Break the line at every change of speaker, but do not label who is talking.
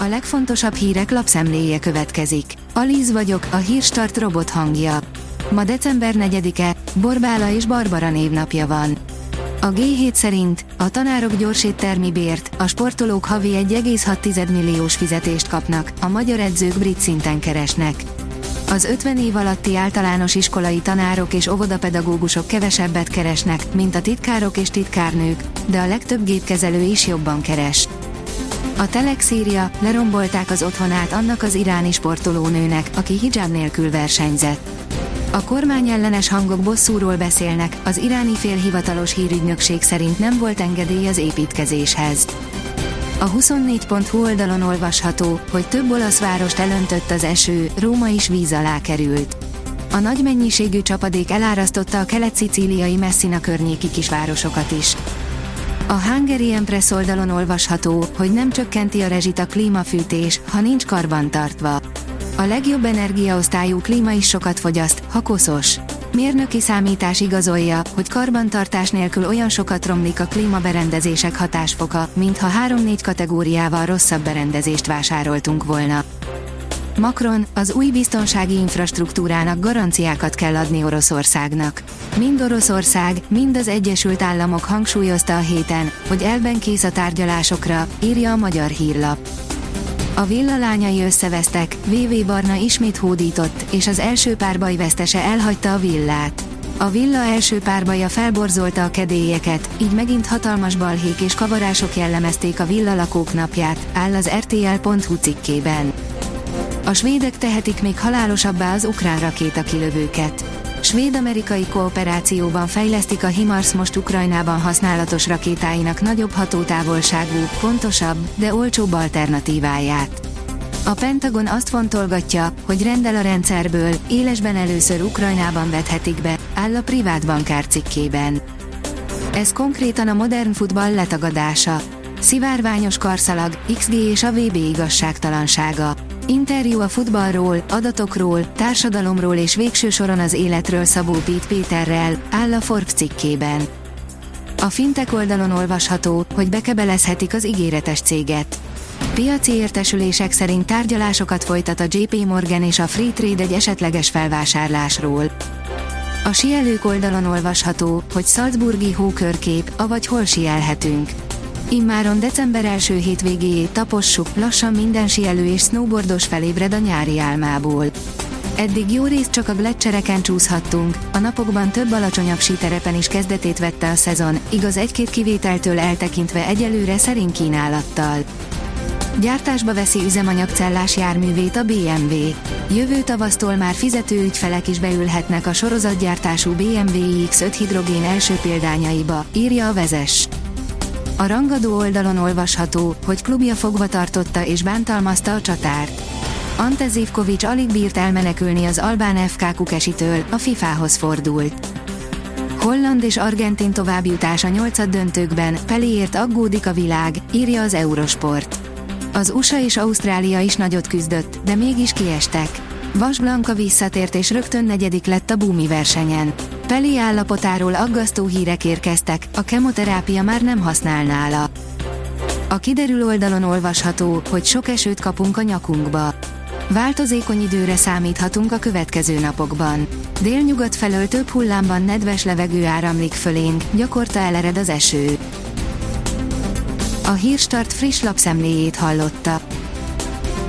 A legfontosabb hírek lapszemléje következik. Alíz vagyok, a hírstart robot hangja. Ma december 4-e, Borbála és Barbara névnapja van. A G7 szerint a tanárok gyorséttermi bért, a sportolók havi 1,6 milliós fizetést kapnak, a magyar edzők brit szinten keresnek. Az 50 év alatti általános iskolai tanárok és óvodapedagógusok kevesebbet keresnek, mint a titkárok és titkárnők, de a legtöbb gépkezelő is jobban keres. A Telex írja, lerombolták az otthonát annak az iráni sportolónőnek, aki hijab nélkül versenyzett. A kormányellenes hangok bosszúról beszélnek, az iráni félhivatalos hírügynökség szerint nem volt engedély az építkezéshez. A 24.hu oldalon olvasható, hogy több olasz várost elöntött az eső, Róma is víz alá került. A nagy mennyiségű csapadék elárasztotta a kelet-szicíliai Messina környéki kisvárosokat is. A Hungary Empress oldalon olvasható, hogy nem csökkenti a rezsit a klímafűtés, ha nincs karbantartva. A legjobb energiaosztályú klíma is sokat fogyaszt, ha koszos. Mérnöki számítás igazolja, hogy karbantartás nélkül olyan sokat romlik a klímaberendezések hatásfoka, mintha 3-4 kategóriával rosszabb berendezést vásároltunk volna. Macron, az új biztonsági infrastruktúrának garanciákat kell adni Oroszországnak. Mind Oroszország, mind az Egyesült Államok hangsúlyozta a héten, hogy elben kész a tárgyalásokra, írja a magyar hírlap. A villa lányai összevesztek, VV Barna ismét hódított, és az első párbaj vesztese elhagyta a villát. A villa első párbaja felborzolta a kedélyeket, így megint hatalmas balhék és kavarások jellemezték a villa lakók napját, áll az RTL.hu cikkében. A svédek tehetik még halálosabbá az ukrán rakétakilövőket. Svéd-amerikai kooperációban fejlesztik a HIMARS most Ukrajnában használatos rakétáinak nagyobb hatótávolságú, pontosabb, de olcsóbb alternatíváját. A Pentagon azt fontolgatja, hogy rendel a rendszerből, élesben először Ukrajnában vethetik be, áll a privát bankár cikkében. Ez konkrétan a modern futball letagadása. Szivárványos karszalag, XG és a VB igazságtalansága. Interjú a futballról, adatokról, társadalomról és végső soron az életről Szabó Pít Péterrel, áll a Forbes cikkében. A fintek oldalon olvasható, hogy bekebelezhetik az ígéretes céget. Piaci értesülések szerint tárgyalásokat folytat a JP Morgan és a Free Trade egy esetleges felvásárlásról. A sielők oldalon olvasható, hogy Salzburgi hókörkép, avagy hol sielhetünk. Immáron december első hétvégéjét tapossuk, lassan minden sielő és snowboardos felébred a nyári álmából. Eddig jó részt csak a gletszereken csúszhattunk, a napokban több alacsonyabb síterepen is kezdetét vette a szezon, igaz egy-két kivételtől eltekintve egyelőre szerint kínálattal. Gyártásba veszi üzemanyagcellás járművét a BMW. Jövő tavasztól már fizető ügyfelek is beülhetnek a sorozatgyártású BMW X5 hidrogén első példányaiba, írja a vezes. A rangadó oldalon olvasható, hogy klubja fogva tartotta és bántalmazta a csatárt. Ante Zivkovics alig bírt elmenekülni az Albán FK Kukesitől, a FIFA-hoz fordult. Holland és Argentin továbbjutás a nyolcad döntőkben, Peliért aggódik a világ, írja az Eurosport. Az USA és Ausztrália is nagyot küzdött, de mégis kiestek. Vas Blanka visszatért és rögtön negyedik lett a búmi versenyen. Peli állapotáról aggasztó hírek érkeztek, a kemoterápia már nem használ nála. A kiderül oldalon olvasható, hogy sok esőt kapunk a nyakunkba. Változékony időre számíthatunk a következő napokban. Délnyugat felől több hullámban nedves levegő áramlik fölénk, gyakorta elered az eső. A Hírstart friss lapszemléjét hallotta.